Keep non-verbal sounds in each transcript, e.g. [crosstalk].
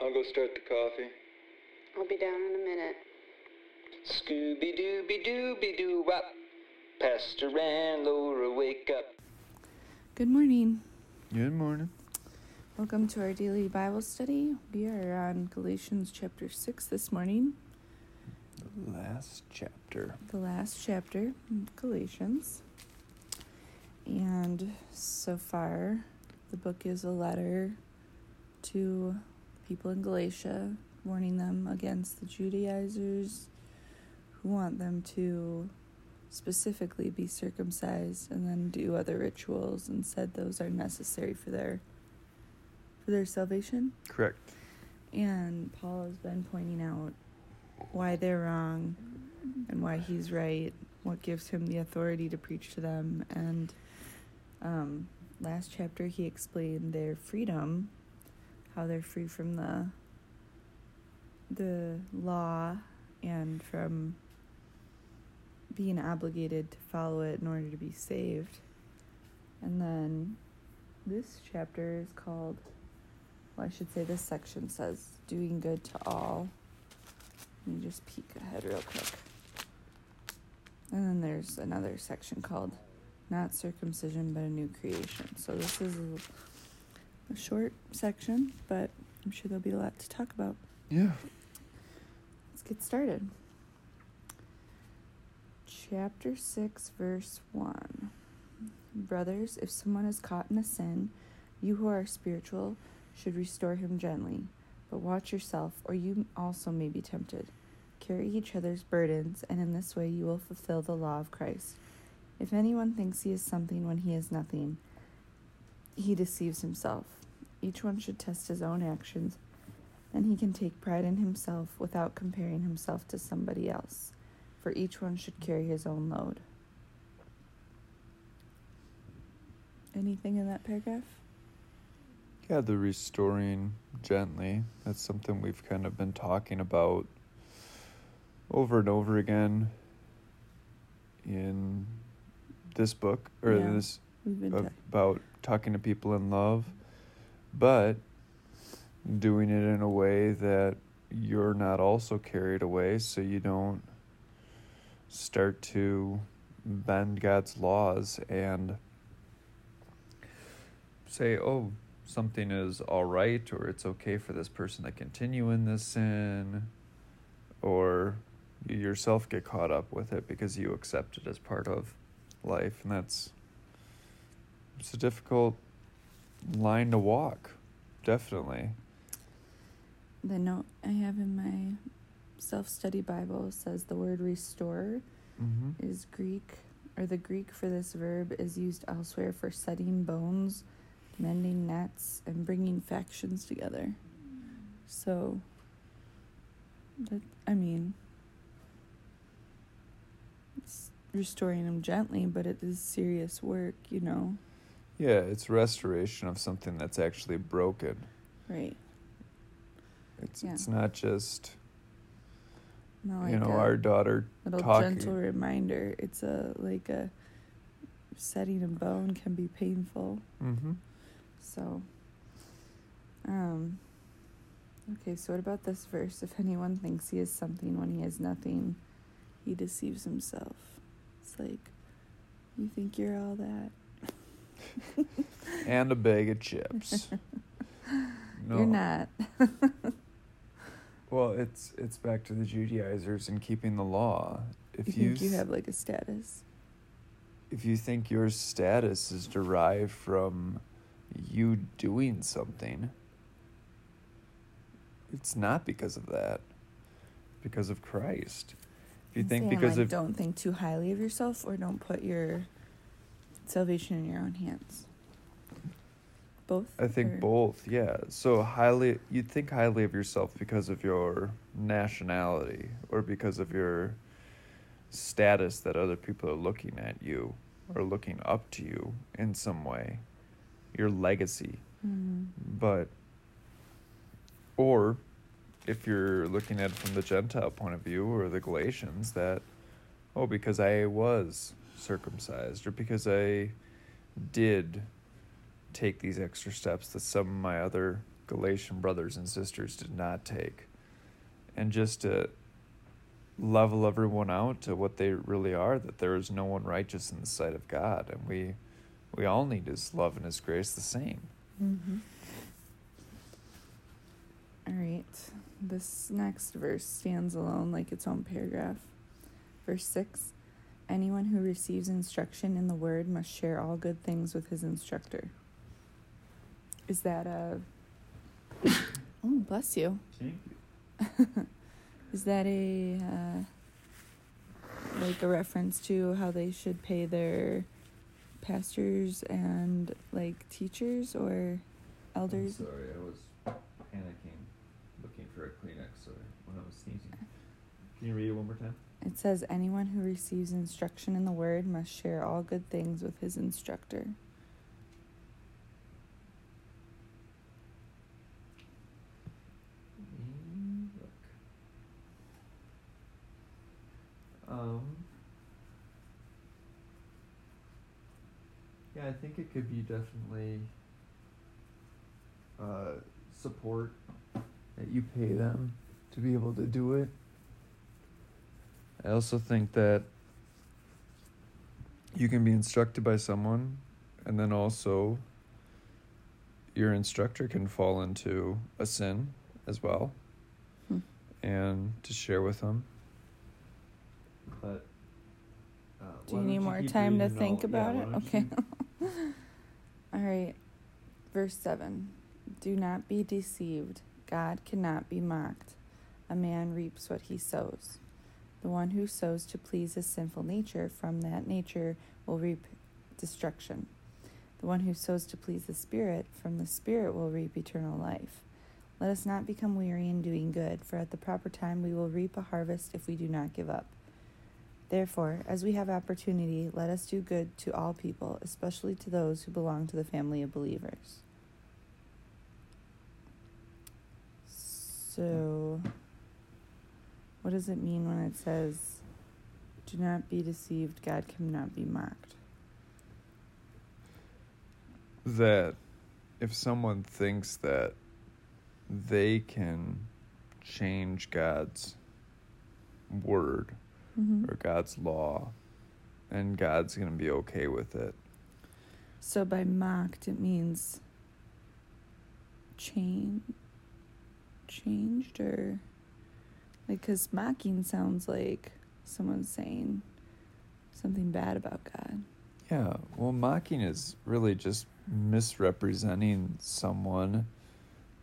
I'll go start the coffee. I'll be down in a minute. Scooby Dooby Dooby Doo Wop. Pastor and Laura, wake up. Good morning. Good morning. Welcome to our daily Bible study. We are on Galatians chapter 6 this morning, The last chapter. the last chapter of Galatians. And so far, the book is a letter to people in Galatia, warning them against the Judaizers who want them to specifically be circumcised and then do other rituals and said those are necessary for their for their salvation. Correct. And Paul has been pointing out why they're wrong and why he's right, what gives him the authority to preach to them. And um, last chapter, he explained their freedom, how they're free from the the law and from being obligated to follow it in order to be saved. And then this chapter is called well, I should say this section says doing good to all. Let me just peek ahead real quick. And then there's another section called not circumcision but a new creation. So this is a, short section, but I'm sure there'll be a lot to talk about. Yeah. Let's get started. Chapter 6, verse 1. Brothers, if someone is caught in a sin, you who are spiritual should restore him gently. But watch yourself, or you also may be tempted. Carry each other's burdens, and in this way you will fulfill the law of Christ. If anyone thinks he is something when he is nothing, he deceives himself. Each one should test his own actions, and he can take pride in himself without comparing himself to somebody else, for each one should carry his own load. Anything in that paragraph? Yeah, the restoring gently. That's something we've kind of been talking about over and over again in this book or Yeah, this We've been ta- about talking to people in love, but doing it in a way that you're not also carried away so you don't start to bend God's laws and say, oh, something is all right or it's okay for this person to continue in this sin or you yourself get caught up with it because you accept it as part of life and that's it's a difficult line to walk definitely the note I have in my self study Bible says the word restore mm-hmm. is Greek, or the Greek for this verb is used elsewhere for setting bones, mending nets, and bringing factions together. So, that, I mean, it's restoring them gently, but it is serious work, you know? Yeah it's restoration of something that's actually broken Right. it's Yeah. it's not just Not like you know a our daughter little talking gentle reminder. It's a, like a, setting a bone can be painful. mm-hmm. So, um, okay, so what about this verse? If anyone thinks he is something when he is nothing, he deceives himself. It's like, you think you're all that. [laughs] and a bag of chips [laughs] No. You're not. [laughs] well it's it's back to the judaizers and keeping the law if you you think you have like a status. if you think your status is derived from you doing something, it's not because of that. Because of Christ. If you I'm think because like, of don't think too highly of yourself, or don't put your salvation in your own hands. Both. I think or- both, yeah. So highly you think highly of yourself because of your nationality or because of your status that other people are looking at you or looking up to you in some way. Your legacy. Mhm. But, or if you're looking at it from the Gentile point of view or the Galatians, that, oh, because I was circumcised or because I did take these extra steps that some of my other Galatian brothers and sisters did not take. And just to level everyone out to what they really are, that there is no one righteous in the sight of God. And we we all need his love and his grace the same. Mm-hmm. All right. This next verse stands alone like its own paragraph. Verse 6 Anyone who receives instruction in the word must share all good things with his instructor. Is that a. [coughs] Oh, bless you. Thank [laughs] you. Is that a. Uh, like a reference to how they should pay their pastors and like teachers or elders? I'm sorry, I was panicking, looking for a Kleenex sorry, when I was sneezing. Can you read it one more time? It says, Anyone who receives instruction in the word must share all good things with his instructor. Um. Yeah, I think it could be definitely uh, support that you pay them to be able to do it. I also think that you can be instructed by someone, and then also your instructor can fall into a sin as well, Hmm. and to share with them. But uh, Do you need more time to think about it? Okay. [laughs] All right. Verse 7 Do not be deceived. God cannot be mocked. A man reaps what he sows. The one who sows to please his sinful nature from that nature will reap destruction. The one who sows to please the Spirit from the Spirit will reap eternal life. Let us not become weary in doing good, for at the proper time we will reap a harvest if we do not give up. Therefore, as we have opportunity, let us do good to all people, especially to those who belong to the family of believers. So, what does it mean when it says, Do not be deceived, God cannot be mocked? that if someone thinks that they can change God's word Mm-hmm. or God's law, and God's going to be okay with it. So, by mocked, it means change, changed, or like, because mocking sounds like someone's saying something bad about God. Yeah, well, mocking is really just misrepresenting someone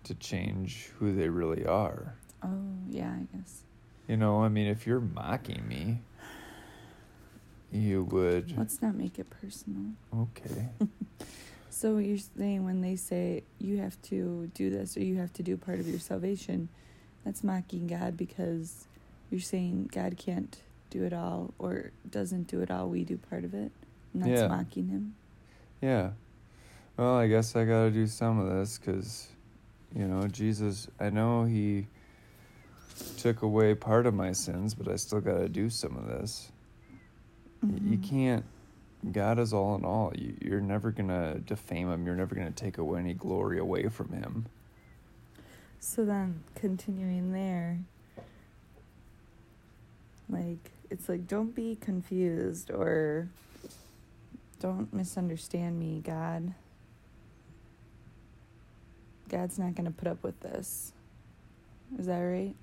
to change who they really are. Oh, yeah, I guess. You know, I mean, if you're mocking me, you would. Let's not make it personal. Okay. [laughs] So, you're saying when they say you have to do this or you have to do part of your salvation, that's mocking God because you're saying God can't do it all or doesn't do it all, we do part of it. And that's Yeah. mocking Him. Yeah. Well, I guess I got to do some of this because, you know, Jesus, I know He took away part of my sins, but I still got to do some of this. Y You mm-hmm. can't, God is all in all. You, you're never going to defame Him, you're never going to take away any glory away from Him. So then, continuing there, like, it's like, don't be confused or don't misunderstand me, God. God's not going to put up with this. Is that right?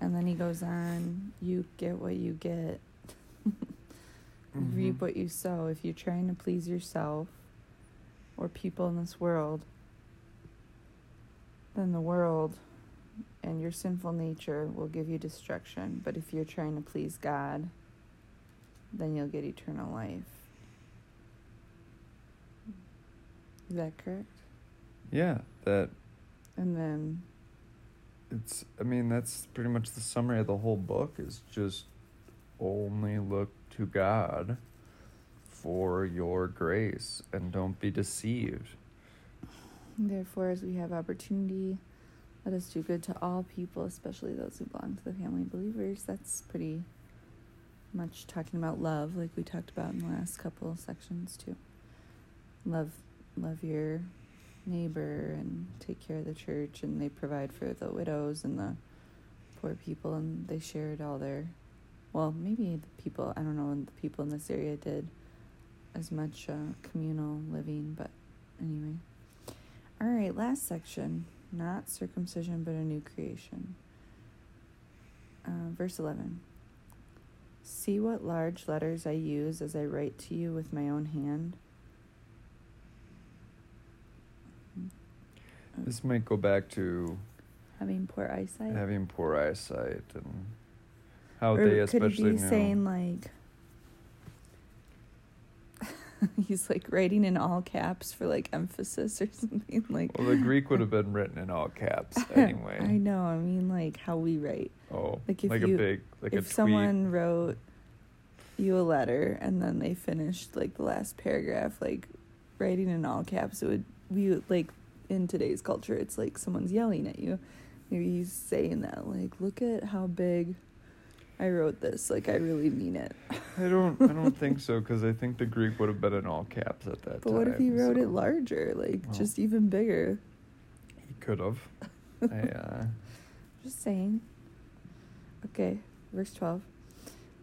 And then he goes on, you get what you get. [laughs] Reap Mhm. what you sow. If you're trying to please yourself or people in this world, then the world and your sinful nature will give you destruction. But if you're trying to please God, then you'll get eternal life. Is that correct? Yeah, that And then, it's, I mean, that's pretty much the summary of the whole book is just only look to God for your grace and don't be deceived. Therefore, as we have opportunity, let us do good to all people, especially those who belong to the family of believers. That's pretty much talking about love, like we talked about in the last couple sections too. Love, love your neighbor and take care of the church and they provide for the widows and the poor people and they shared all their well maybe the people i don't know the people in this area did as much uh, communal living but anyway all right last section. Not circumcision but a new creation. Uh, verse 11 see what large letters i use as i write to you with my own hand? This might go back to having poor eyesight? having poor eyesight and how or they could especially he be saying like [laughs] he's like writing in all caps for like emphasis or [laughs] something like well, the Greek would have been written in all caps [laughs] anyway. I know. I mean, like how we write. Oh, Like like, if you- a big, like if someone wrote you a letter and then they finished like the last paragraph, like writing in all caps, it would we would, like in today's culture, it's like someone's yelling at you. Maybe he's saying that, like, look at how big I wrote this. Like, I really mean it. [laughs] I don't, I don't think so because I think the Greek would have been in all caps at that But time. what if he wrote it larger, like Well. just even bigger? He could have. [laughs] I, uh, Just saying. Okay, verse 12.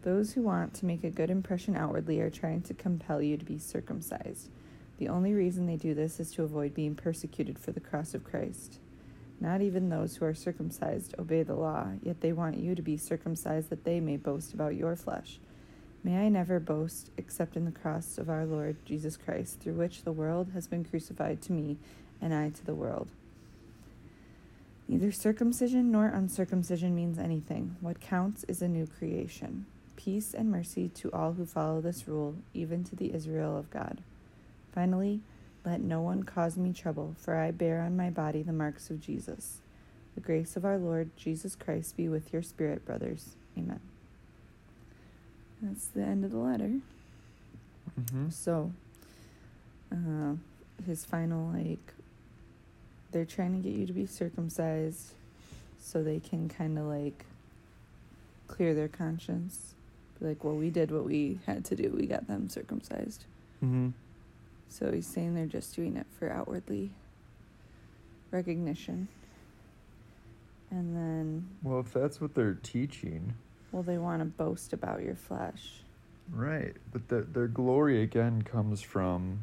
Those who want to make a good impression outwardly are trying to compel you to be circumcised. The only reason they do this is to avoid being persecuted for the cross of Christ. Not even those who are circumcised obey the law, yet they want you to be circumcised that they may boast about your flesh. May I never boast except in the cross of our Lord Jesus Christ, through which the world has been crucified to me and I to the world. Neither circumcision nor uncircumcision means anything. What counts is a new creation. Peace and mercy to all who follow this rule, even to the Israel of God. Finally, let no one cause me trouble, for I bear on my body the marks of Jesus. The grace of our Lord Jesus Christ be with your spirit, brothers. Amen. That's the end of the letter. mhm. So, uh, his final, like, they're trying to get you to be circumcised so they can kind of, like, clear their conscience. Be like, well, we did what we had to do, we got them circumcised. Mhm. So he's saying they're just doing it for outwardly recognition. And then, Well, if that's what they're teaching, well, they want to boast about your flesh. right? But the, their glory again comes from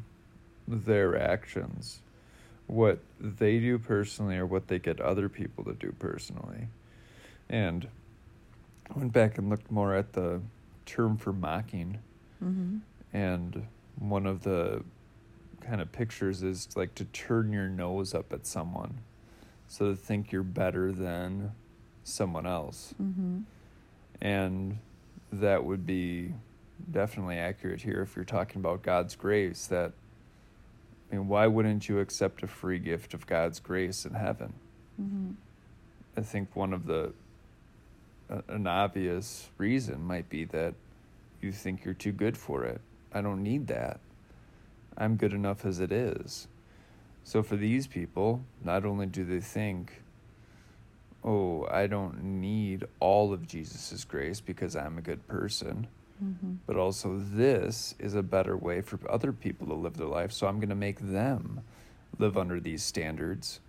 their actions, what they do personally, or what they get other people to do personally. And I went back and looked more at the term for mocking. Mm-hmm. and one of the kind of pictures is like to turn your nose up at someone so to think you're better than someone else Mm-hmm. and that would be definitely accurate here if you're talking about God's grace that I mean why wouldn't you accept a free gift of God's grace in heaven Mm-hmm. I think one of the uh, an obvious reason might be that you think you're too good for it. I don't need that. I'm good enough as it is. So for these people, not only do they think, "Oh, I don't need all of Jesus' grace because I'm a good person," Mm-hmm. but also this is a better way for other people to live their life. So I'm going to make them live under these standards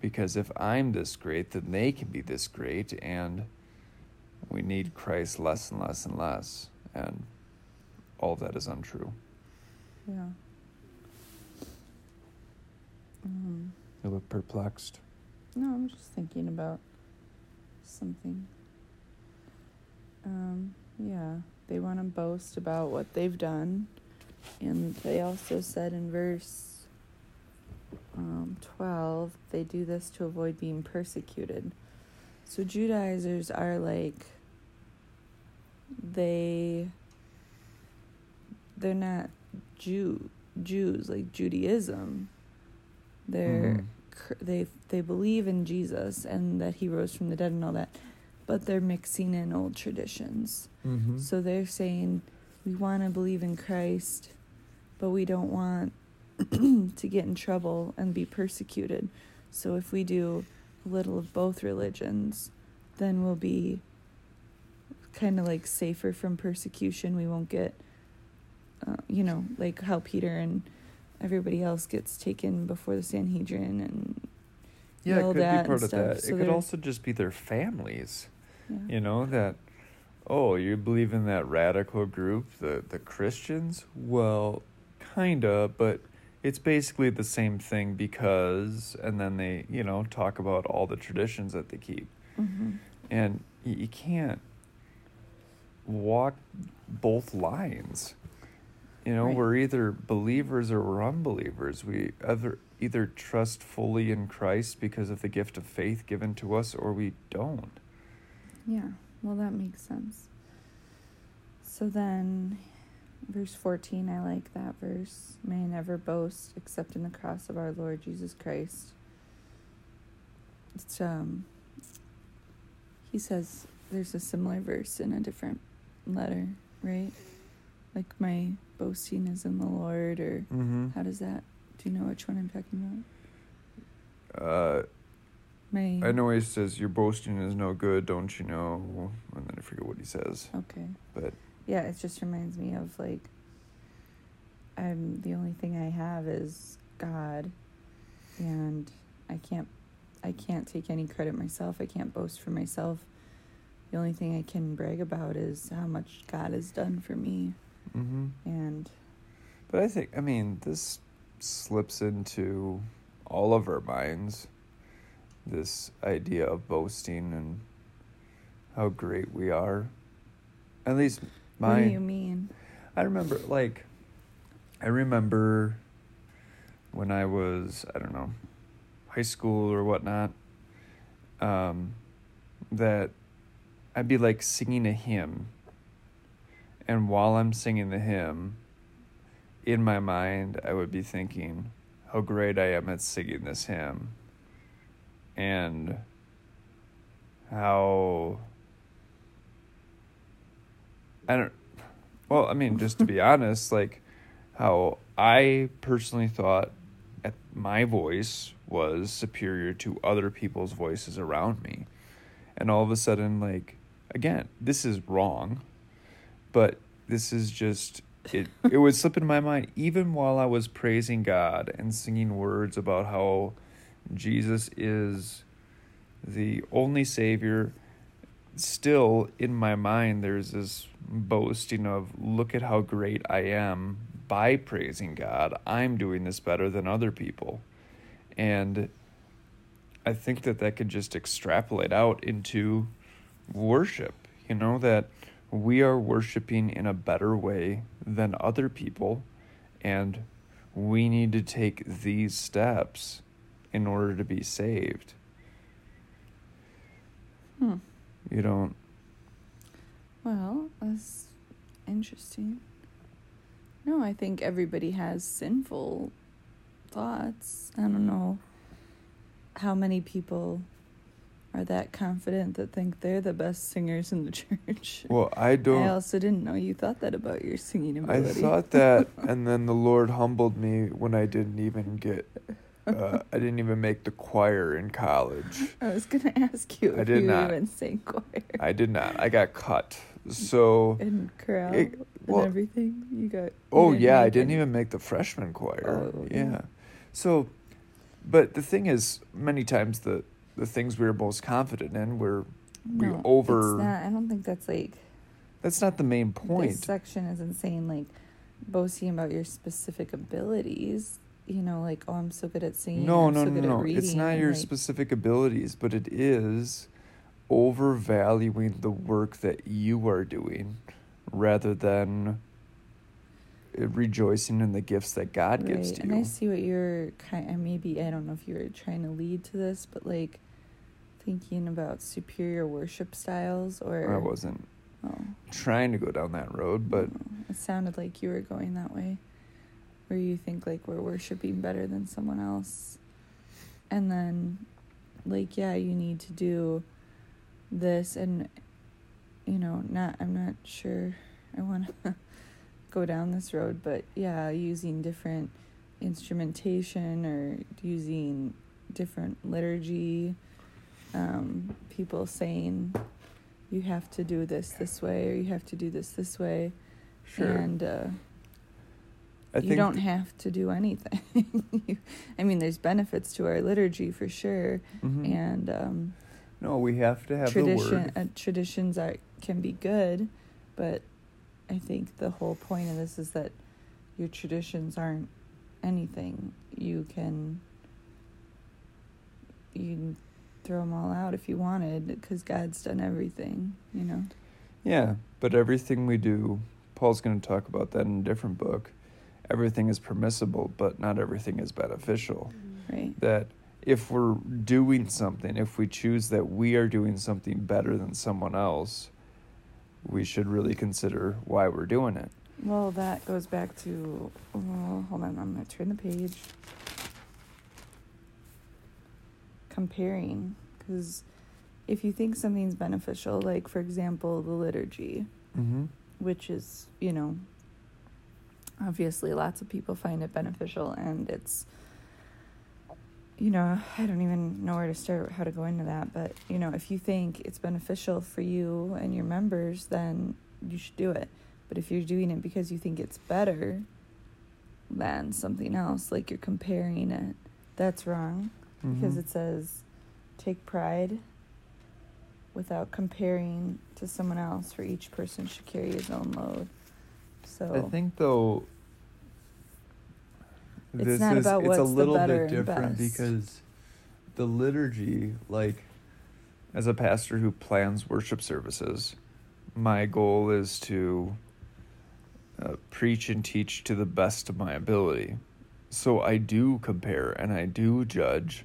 because if I'm this great, then they can be this great, and we need Christ less and less and less, and all that is untrue. Yeah. Mm. You look perplexed. No, I'm just thinking about something. Um, yeah, they want to boast about what they've done, and they also said in verse um, 12 they do this to avoid being persecuted. So Judaizers are like they they're not Jew Jews like Judaism. They're Mhm. they they believe in Jesus and that he rose from the dead and all that, but they're mixing in old traditions. Mm-hmm. So they're saying we want to believe in Christ, but we don't want [clears throat] to get in trouble and be persecuted. So if we do a little of both religions, then we'll be kind of like safer from persecution. We won't get, uh, you know, like how Peter and everybody else gets taken before the Sanhedrin and Yeah, it could be part of stuff, that. so it could also just be their families. yeah. You know that. Oh, you believe in that radical group, the the Christians? Well, kinda, but it's basically the same thing because, and then they, you know, talk about all the traditions that they keep, Mhm. and you can't walk both lines. You know, Right. we're either believers or we're unbelievers. We either either trust fully in Christ because of the gift of faith given to us, or we don't. Yeah, well, that makes sense. So then, verse 14, I like that verse. May I never boast except in the cross of our Lord Jesus Christ. It's, um, he says there's a similar verse in a different letter, right? Like, my boasting is in the Lord, or Mm-hmm. how does that, do you know which one I'm talking about? Uh, My, I know he says your boasting is no good, don't you know? And then I forget what he says. Okay. But Yeah, it just reminds me of like I'm the only thing I have is God and I can't I can't take any credit myself. I can't boast for myself. The only thing I can brag about is how much God has done for me hmm and but I think I mean this slips into all of our minds. This idea of boasting and how great we are. At least my. what do you mean? I remember like I remember when I was I don't know high school or whatnot um, that I'd be like singing a hymn and while I'm singing the hymn in my mind I would be thinking how great I am at singing this hymn and how I don't well, I mean, just to be [laughs] honest, like how I personally thought at my voice was superior to other people's voices around me. And all of a sudden, like, again, this is wrong, but this is just, it, it would slip in my mind, even while I was praising God and singing words about how Jesus is the only Savior still in my mind there's this boasting of look at how great I am by praising God. I'm doing this better than other people. And I think that that could just extrapolate out into worship, you know, that we are worshiping in a better way than other people and we need to take these steps in order to be saved. Hmm. You don't Well, that's interesting. No, I think everybody has sinful thoughts. I don't know how many people are that confident that think they're the best singers in the [laughs] church. Well, I don't I also didn't know you thought that about your singing ability. I thought that, [laughs] and then the Lord humbled me when I didn't even get, uh, I didn't even make the choir in college. I was gonna [laughs] ask you I if did you not. even sang choir I did not. I got cut. So, and chorale It- well- and everything. You got. you oh yeah, I didn't any- even make the freshman choir. Oh, yeah. yeah. So, but the thing is, many times the the things we were most confident in were we No, over- It's not, I don't think that's like that's not the main This point. section isn't saying like boasting about your specific abilities. You know, like oh, I'm so good at singing. No, no, so no, no. At It's not your like, specific abilities, but it is overvaluing the work that you are doing rather than rejoicing in the gifts that God gives right. to And you. I see what you're kind. of, maybe I don't know if you were trying to lead to this, but like thinking about superior worship styles, or I wasn't Oh, trying to go down that road, but oh, it sounded like you were going that way, where you think like we're worshiping better than someone else, and then, like yeah, you need to do this, and you know, not I'm not sure I want to [laughs] go down this road, but yeah, using different instrumentation or using different liturgy, um, people saying you have to do this this way or you have to do this this way sure. and uh, I you don't have to do anything. [laughs] You- I mean, there's benefits to our liturgy for sure, Mhm. and um, no, we have to have the tradition uh, traditions are can be good, but I think the whole point of this is that your traditions aren't anything. You can you can throw them all out if you wanted because God's done everything. You know. Yeah, but everything we do, Paul's going to talk about that in a different book. Everything is permissible, but not everything is beneficial. Right. That if we're doing something, if we choose that we are doing something better than someone else, we should really consider why we're doing it. Well, that goes back to. Well, hold on, I'm gonna turn the page. Comparing, because if you think something's beneficial, like for example, the liturgy, Mm-hmm. which is, you know, obviously lots of people find it beneficial, and it's, you know, I don't even know where to start, how to go into that, but, you know, if you think it's beneficial for you and your members, then you should do it. But if you're doing it because you think it's better than something else, like you're comparing it, that's wrong because Mhm. it says take pride without comparing to someone else, for each person should carry his own load. So I think though It's this not is about it's what's a the little better bit different because the liturgy like as a pastor who plans worship services my goal is to uh, preach and teach to the best of my ability so I do compare and I do judge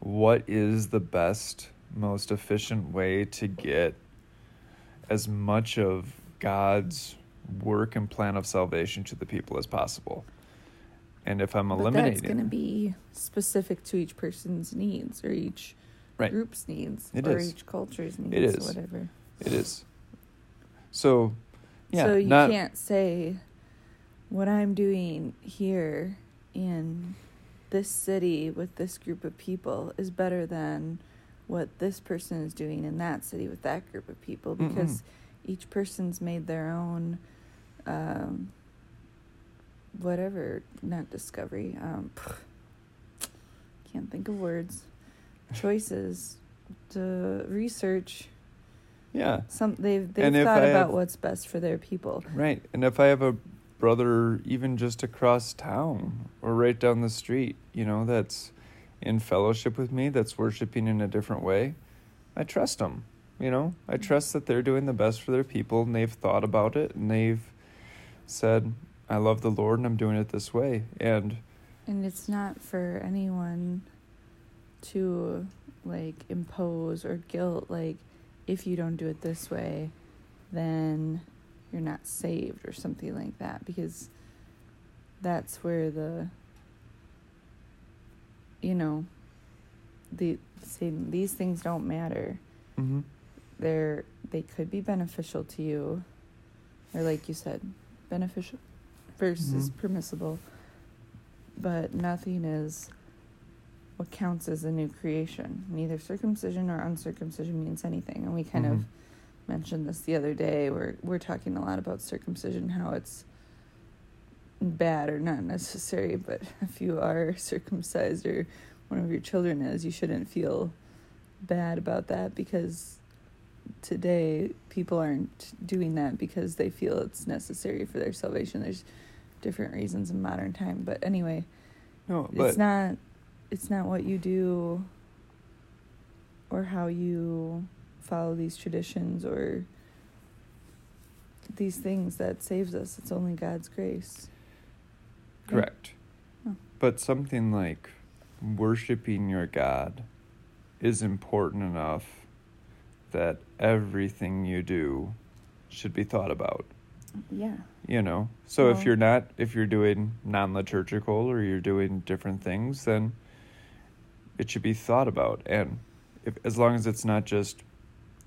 what is the best most efficient way to get as much of God's work and plan of salvation to the people as possible. And if I'm but eliminating, that's going to be specific to each person's needs or each Right. group's needs It or is. each culture's needs It or is. whatever. it is. So, yeah, so you not can't say what I'm doing here in this city with this group of people is better than what this person is doing in that city with that group of people because each person's made their own um, whatever not discovery um, can't think of words. Choices to research. Yeah, some they've they've And thought about have- what's best for their people. Right. And if I have a brother even just across town or right down the street, you know, that's in fellowship with me, that's worshiping in a different way, I trust them. You know, I trust that they're doing the best for their people and they've thought about it and they've said, I love the Lord and I'm doing it this way. And And it's not for anyone to like impose or guilt like if you don't do it this way then you're not saved or something like that because that's where the you know the saying these things don't matter mm-hmm. they're they could be beneficial to you or like you said beneficial versus Mhm. permissible but nothing is what counts as a new creation neither circumcision or uncircumcision means anything and we kind of Mhm. mentioned this the other day where we're talking a lot about circumcision how it's bad or not necessary [laughs] but if you are circumcised or one of your children is you shouldn't feel bad about that because today people aren't doing that because they feel it's necessary for their salvation there's different reasons in modern time but anyway no, but it's not it's not what you do or how you follow these traditions or these things that saves us it's only god's grace? Correct. Oh. But something like worshiping your God is important enough that everything you do should be thought about. Yeah You know? So if you're not if you're doing non-liturgical or you're doing different things, then it should be thought about and if as long as it's not just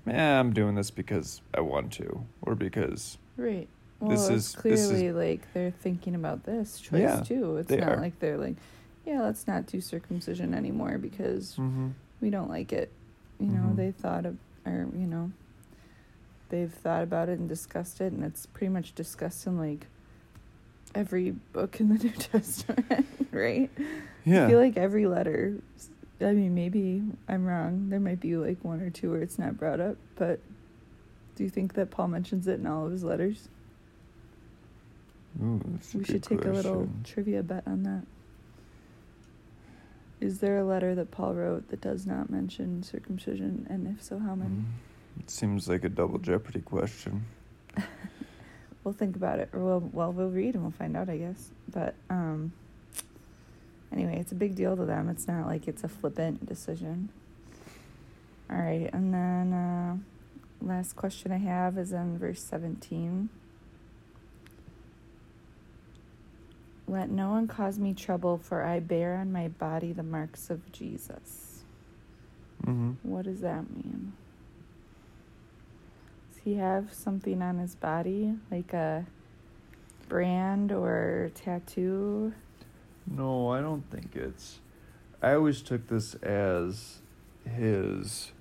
eh, I'm doing this because I want to or because right well This is- this is- clearly like they're thinking about this choice Yeah, too it's not are. like they're like yeah let's not do circumcision anymore because Mhm. we don't like it. You know, Mhm. they thought of, or you know, they've thought about it and discussed it, and it's pretty much discussed in like every book in the [laughs] New Testament, right? Yeah. I feel like every letter. I mean, maybe I'm wrong. There might be like one or two where it's not brought up, but do you think that Paul mentions it in all of his letters? Ooh, we should take a little trivia bet on that. Is there a letter that Paul wrote that does not mention circumcision, and if so, how many? Mm, It seems like a double jeopardy question. [laughs] We'll think about it, we'll well we'll read and we'll find out, I guess. But um, anyway, it's a big deal to them. It's not like it's a flippant decision. All right, and then uh, last question I have is in verse seventeen. Let no one cause me trouble, for I bear on my body the marks of Jesus. Mm-hmm. What does that mean? He have something on his body, like a brand or tattoo? No, I don't think it's. I always took this as his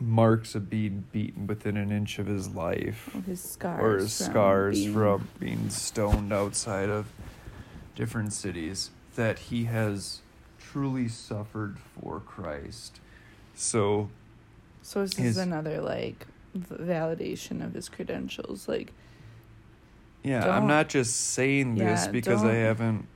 marks of being beaten within an inch of his life, Or his scars? or his from scars being- from being stoned outside of different cities. That he has truly suffered for Christ. So So this his- is another like validation of his credentials. Like, yeah, I'm Don't- just saying this Yeah, because I haven't.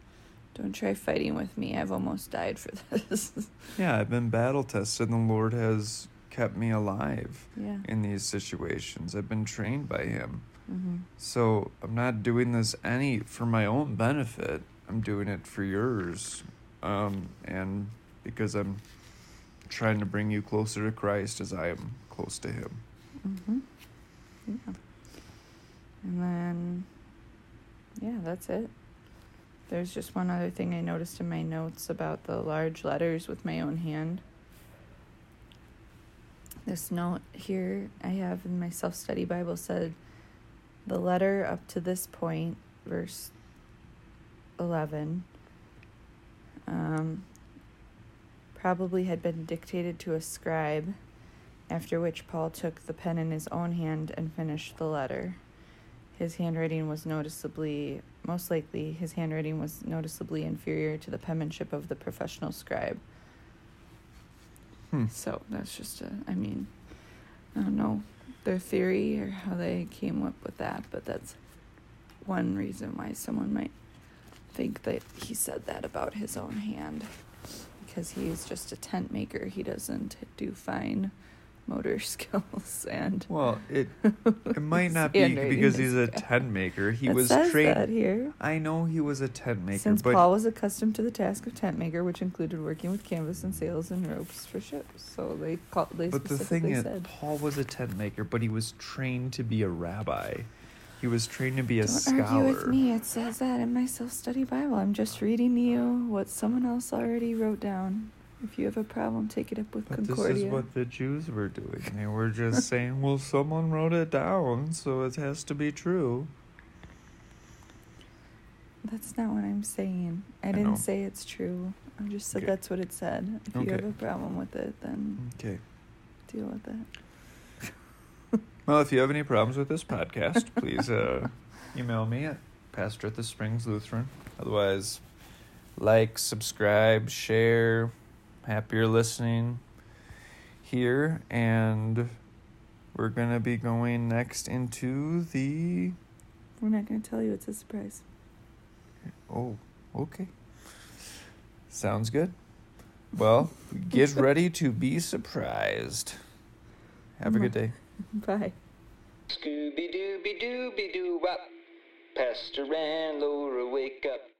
don't try fighting with me. I've almost died for this. [laughs] Yeah, I've been battle tested, and the Lord has kept me alive yeah. in these situations. I've been trained by Him. Mm-hmm. So I'm not doing this any for my own benefit. I'm doing it for yours, um, and because I'm trying to bring you closer to Christ as I am close to Him. Mm-hmm. Yeah. And then, yeah, that's it. There's just one other thing I noticed in my notes about the large letters with my own hand. This note here I have in my self study Bible said the letter up to this point, verse 11, um, probably had been dictated to a scribe after which Paul took the pen in his own hand and finished the letter. His handwriting was noticeably, most likely, his handwriting was noticeably inferior to the penmanship of the professional scribe. Hmm. So that's just a, I mean, I don't know their theory or how they came up with that, but that's one reason why someone might think that he said that about his own hand. Because he's just a tent maker, he doesn't do fine motor [laughs] skills and Well, it it [laughs] might not be because he's a tent maker. He was trained. here. I know he was a tent maker, Since but Paul was accustomed to the task of tent maker, which included working with canvas and sails and ropes for ships, so they call they but the thing specifically is, said, Paul was a tent maker, but he was trained to be a rabbi. He was trained to be a "Don't scholar. argue with me." It says that in my self-study Bible. I'm just reading you what someone else already wrote down. If you have a problem, take it up with But this is what the Jews were doing. They were just [laughs] saying, well, someone wrote it down, so it has to be true. That's not what I'm saying. I, I didn't know. say it's true. I just said Okay. that's what it said. If you have a problem with it, then Okay. deal with it. [laughs] Well, if you have any problems with this podcast, please uh, [laughs] email me at pastor at the Springs Lutheran. Otherwise, like, subscribe, share. Happy you're listening here. And we're going to be going next into the. We're not going to tell you. It's a surprise. Oh, okay. Sounds good. Well, get [laughs] ready to be surprised. Have a good day. [laughs] Bye. Scooby Dooby Dooby Doo Wop. Pastor and Laura wake up.